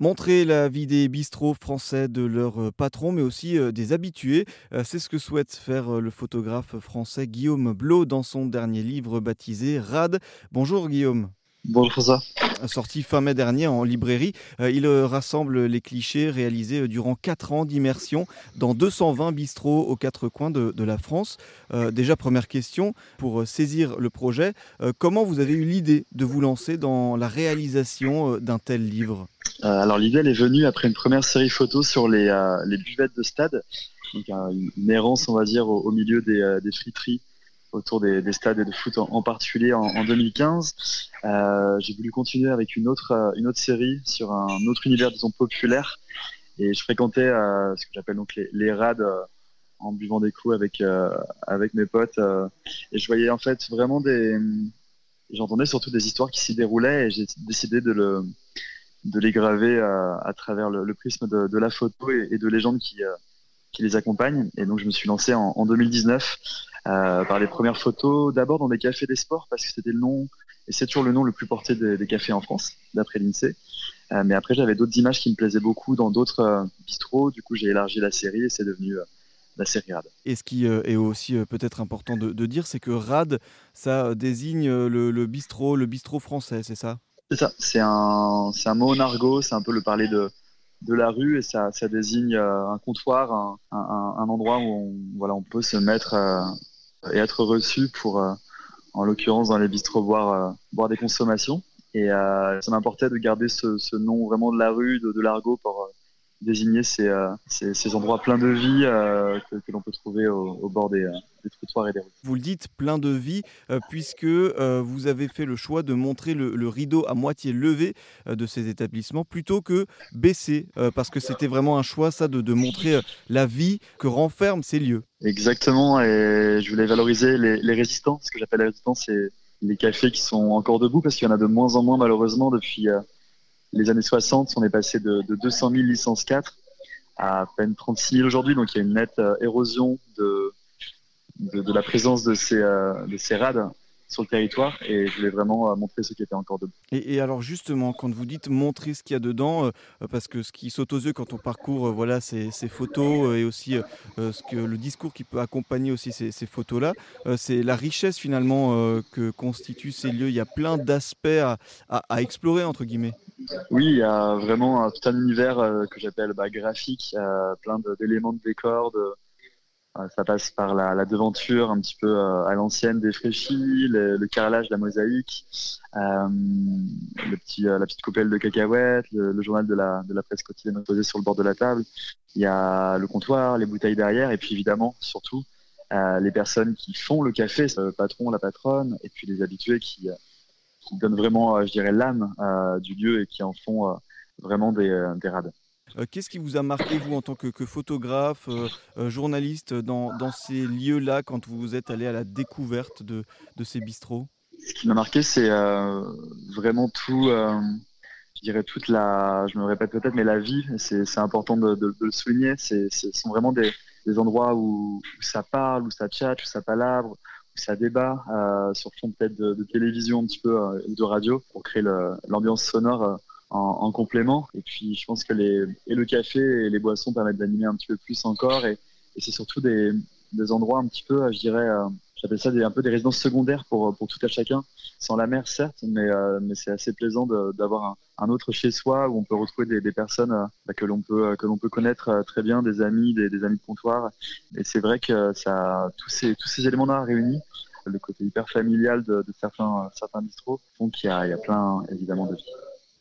Montrer la vie des bistrots français, de leurs euh, patrons, mais aussi euh, des habitués. Euh, c'est ce que souhaite faire le photographe français Guillaume Blot dans son dernier livre baptisé Rad. Bonjour Guillaume. Bonjour. Sorti fin mai dernier en librairie, il rassemble les clichés réalisés durant 4 ans d'immersion dans 220 bistrots aux quatre coins de, de la France. déjà, première question, pour saisir le projet, comment vous avez eu l'idée de vous lancer dans la réalisation d'un tel livre? Euh, alors l'idée elle est venue après une première série photo sur les, euh, les buvettes de stade, donc une errance on va dire au, milieu des, euh, des friteries autour des, des, stades et de foot en, particulier en, en 2015. Euh, j'ai voulu continuer avec une autre, une autre série sur un autre univers disons populaire et je fréquentais euh, ce que j'appelle donc les, les rades en buvant des coups avec, avec mes potes et je voyais en fait vraiment des... J'entendais surtout des histoires qui s'y déroulaient et j'ai décidé de le de les graver euh, à, travers le, prisme de, la photo et, de légendes qui, euh, qui les accompagnent. Et donc je me suis lancé en, 2019 euh, par les premières photos, d'abord dans des cafés des sports parce que c'était le nom et c'est toujours le nom le plus porté des, cafés en France, d'après l'INSEE. mais après, j'avais d'autres images qui me plaisaient beaucoup dans d'autres bistrots. Du coup, j'ai élargi la série et c'est devenu la série RAD. Et ce qui est aussi peut-être important de, dire, c'est que RAD, ça désigne le, le bistrot, le bistrot français, c'est ça? C'est ça, c'est un, un mot en argot, c'est un peu le parler de, de la rue et ça, ça désigne euh, un comptoir, un, un, un, endroit où on, voilà, on peut se mettre euh, et être reçu pour, euh, en l'occurrence dans les bistrots, boire, boire des consommations. Et ça m'importait de garder ce, ce, nom vraiment de la rue, de, de l'argot pour désigner ces, euh, ces, ces, endroits pleins de vie euh, que, que l'on peut trouver au, au bord des, euh, des, trottoirs et des rues. Vous le dites, plein de vie, puisque vous avez fait le choix de montrer le, le rideau à moitié levé de ces établissements plutôt que baissé, parce que c'était vraiment un choix, ça, de, de montrer la vie que renferment ces lieux. Exactement, et je voulais valoriser les, les résistants. Ce que j'appelle les résistants, c'est les cafés qui sont encore debout, parce qu'il y en a de moins en moins, malheureusement, depuis les années 60, on est passé de, de 200 000 licences 4 à à peine 36 000 aujourd'hui. Donc il y a une nette euh, érosion de, la présence de ces, euh, sur le territoire et je voulais vraiment euh, montrer ce qui était encore debout. Et, alors justement, quand vous dites montrer ce qu'il y a dedans, euh, parce que ce qui saute aux yeux quand on parcourt voilà, ces, photos et aussi ce que, le discours qui peut accompagner aussi ces, photos-là, c'est la richesse finalement que constituent ces lieux. Il y a plein d'aspects à, explorer, entre guillemets. Oui, il y a vraiment tout un univers que j'appelle bah, graphique, plein d'éléments de décor, euh, ça passe par la, devanture un petit peu euh, à l'ancienne défraîchie, le, le carrelage, la mosaïque, euh, la petite coupelle de cacahuètes, le, journal de la, de la presse quotidienne posé sur le bord de la table. Il y a le comptoir, les bouteilles derrière, et puis évidemment, surtout, euh, les personnes qui font le café, le patron, la patronne, et puis les habitués qui, qui donnent vraiment, je dirais, l'âme du lieu et qui en font vraiment des, des rades. Euh, qu'est-ce qui vous a marqué, vous, en tant que, que photographe, euh, euh, journaliste, dans, dans ces lieux-là, quand vous êtes allé à la découverte de, de ces bistrots? Ce qui m'a marqué, c'est euh, vraiment tout, euh, je dirais toute la, je me répète peut-être, mais la vie, c'est important de, de, de, le souligner. Ce sont vraiment des, des endroits où, où, ça parle, où ça tchatche, où ça palabre, ça débat, euh, sur fond peut-être de, télévision un petit peu, ou de radio, pour créer l'ambiance sonore en, en, complément. Et puis, je pense que les, et le café et les boissons permettent d'animer un petit peu plus encore. Et, et c'est surtout des, des, endroits un petit peu, je dirais, euh, j'appelle ça des, un peu des résidences secondaires pour, pour tout à chacun. Sans la mer, certes, mais, euh, mais c'est assez plaisant d'avoir un, un, autre chez soi où on peut retrouver des, des personnes euh, bah, que l'on peut, que l'on peut connaître euh, très bien, des amis, des, des amis de comptoir. Et c'est vrai que ça, tous ces, tous ces éléments-là réunis, le côté hyper familial de, de certains, certains bistrots, font qu'il y, y, a plein, évidemment, de vie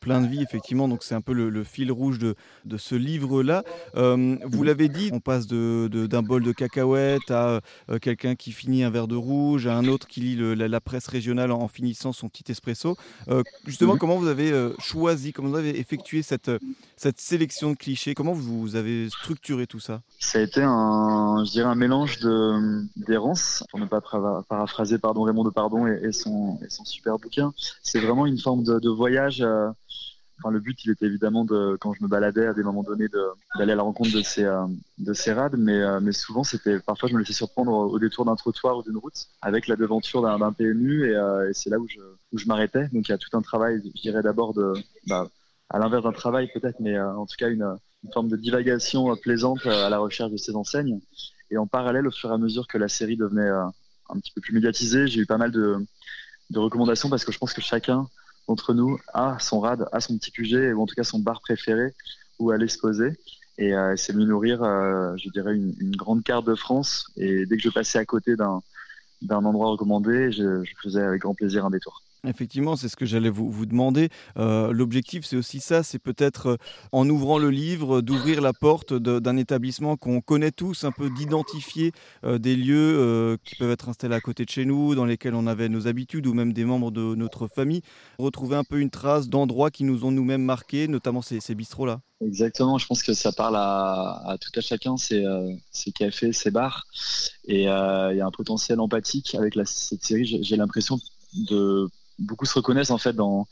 plein de vie, effectivement. Donc, c'est un peu le, le, fil rouge de, de ce livre-là. Euh, vous l'avez dit, on passe d'un de, de, bol de cacahuètes à euh, quelqu'un qui finit un verre de rouge, à un autre qui lit le, la, la, presse régionale en, en, finissant son petit espresso. Euh, justement, mmh. comment vous avez choisi, comment vous avez effectué cette, cette sélection de clichés? Comment vous avez structuré tout ça? Ça a été un, je dirais un mélange d'errance, pour ne pas paraphraser pardon, Raymond de Pardon et, et, son, et son super bouquin. C'est vraiment une forme de, de voyage. Euh, Enfin, le but, il était évidemment de, quand je me baladais à des moments donnés, d'aller à la rencontre de ces, euh, de ces rades, mais, euh, mais souvent, c'était, parfois, je me laissais surprendre au, détour d'un trottoir ou d'une route avec la devanture d'un PMU, et, euh, et c'est là où je, où je m'arrêtais. Donc, il y a tout un travail, je dirais d'abord de, bah, à l'inverse d'un travail peut-être, mais en tout cas une, une, forme de divagation plaisante à la recherche de ces enseignes. Et en parallèle, au fur et à mesure que la série devenait un petit peu plus médiatisée, j'ai eu pas mal de, de recommandations parce que je pense que chacun d'entre nous a son rad, a son petit QG, ou en tout cas son bar préféré où aller se poser. Et euh, c'est de nourrir, euh, je dirais, une, grande carte de France. Et dès que je passais à côté d'un endroit recommandé, je faisais avec grand plaisir un détour. Effectivement, c'est ce que j'allais vous, vous, demander. Euh, L'objectif, c'est aussi ça, c'est peut-être euh, en ouvrant le livre, d'ouvrir la porte d'un établissement qu'on connaît tous, un peu d'identifier euh, des lieux euh, qui peuvent être installés à côté de chez nous, dans lesquels on avait nos habitudes ou même des membres de notre famille. Retrouver un peu une trace d'endroits qui nous ont nous-mêmes marqués, notamment ces, ces bistrots-là. Exactement, je pense que ça parle à, tout à chacun, ces, euh, ces cafés, ces bars. Et il y a un potentiel empathique avec cette série. J'ai l'impression de beaucoup se reconnaissent en fait dans,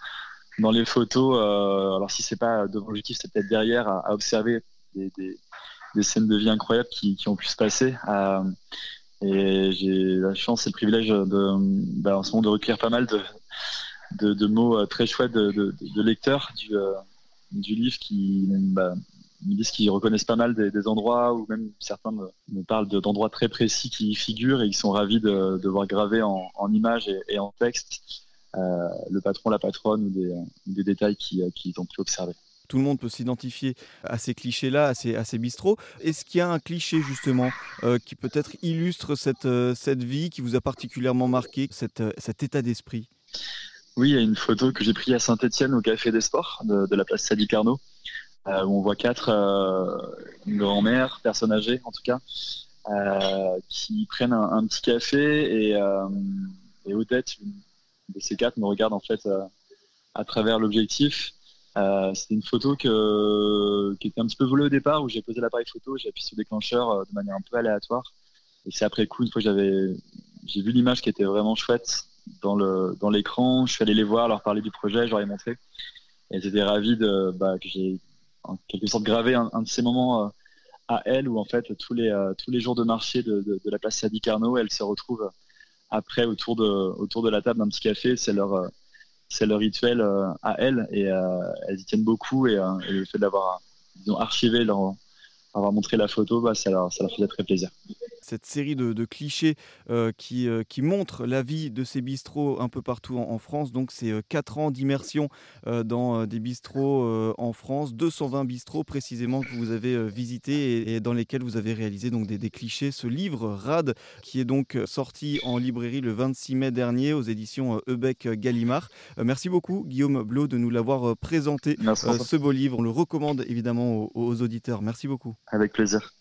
dans les photos. Euh, alors si c'est pas devant l'objectif, c'est peut-être derrière à, observer des, des, scènes de vie incroyables qui, ont pu se passer. Euh, et j'ai la chance et le privilège de, bah, en ce moment de recueillir pas mal de, de, mots euh, très chouettes de, de, lecteurs du, du livre qui bah, me disent qu'ils reconnaissent pas mal des, endroits ou même certains me, parlent d'endroits très précis qui y figurent et ils sont ravis de, de voir gravé en, en images et, et en texte le patron, la patronne ou des, des détails qui, euh, qui ont pu observer tout le monde peut s'identifier à ces clichés-là, à ces, à ces bistrots. Est-ce qu'il y a un cliché justement euh, qui peut-être illustre cette, euh, cette vie qui vous a particulièrement marqué, cette, euh, cet état d'esprit? Oui, il y a une photo que j'ai prise à Saint-Etienne au Café des Sports de, de la place Sadi Carnot, euh, où on voit quatre grand-mères, personnes âgées en tout cas, qui prennent un, un, petit café et, et Odette, une de ces quatre me regarde en fait euh, à travers l'objectif. Euh, c'était une photo qui était un petit peu volée au départ où j'ai posé l'appareil photo, j'ai appuyé sur le déclencheur euh, de manière un peu aléatoire. Et c'est après coup, une fois j'avais, j'ai vu l'image qui était vraiment chouette dans le dans l'écran, je suis allé les voir, leur parler du projet, je leur ai montré. Et ils étaient ravis de bah, que j'ai en quelque sorte gravé un, de ces moments à elle où en fait tous les tous les jours de marché de, de, la place Sadi Carnot, elle se retrouve après autour de, autour de la table d'un petit café, c'est leur, euh, c'est leur rituel euh, à elles. Et euh, elles y tiennent beaucoup. Et, et le fait d'avoir archivé leur, avoir montré la photo, bah, ça, leur, ça leur faisait très plaisir cette série de, de clichés euh, qui, euh, qui montrent la vie de ces bistrots un peu partout en, en France. Donc, c'est euh, 4 ans d'immersion euh, dans euh, des bistrots euh, en France, 220 bistrots précisément que vous avez visités et, et, dans lesquels vous avez réalisé donc des, des, clichés. Ce livre, RAD, qui est donc sorti en librairie le 26 mai dernier aux éditions Ebec Gallimard. merci beaucoup, Guillaume Blot, de nous l'avoir présenté, ce beau livre. On le recommande évidemment aux, aux auditeurs. Merci beaucoup. Avec plaisir.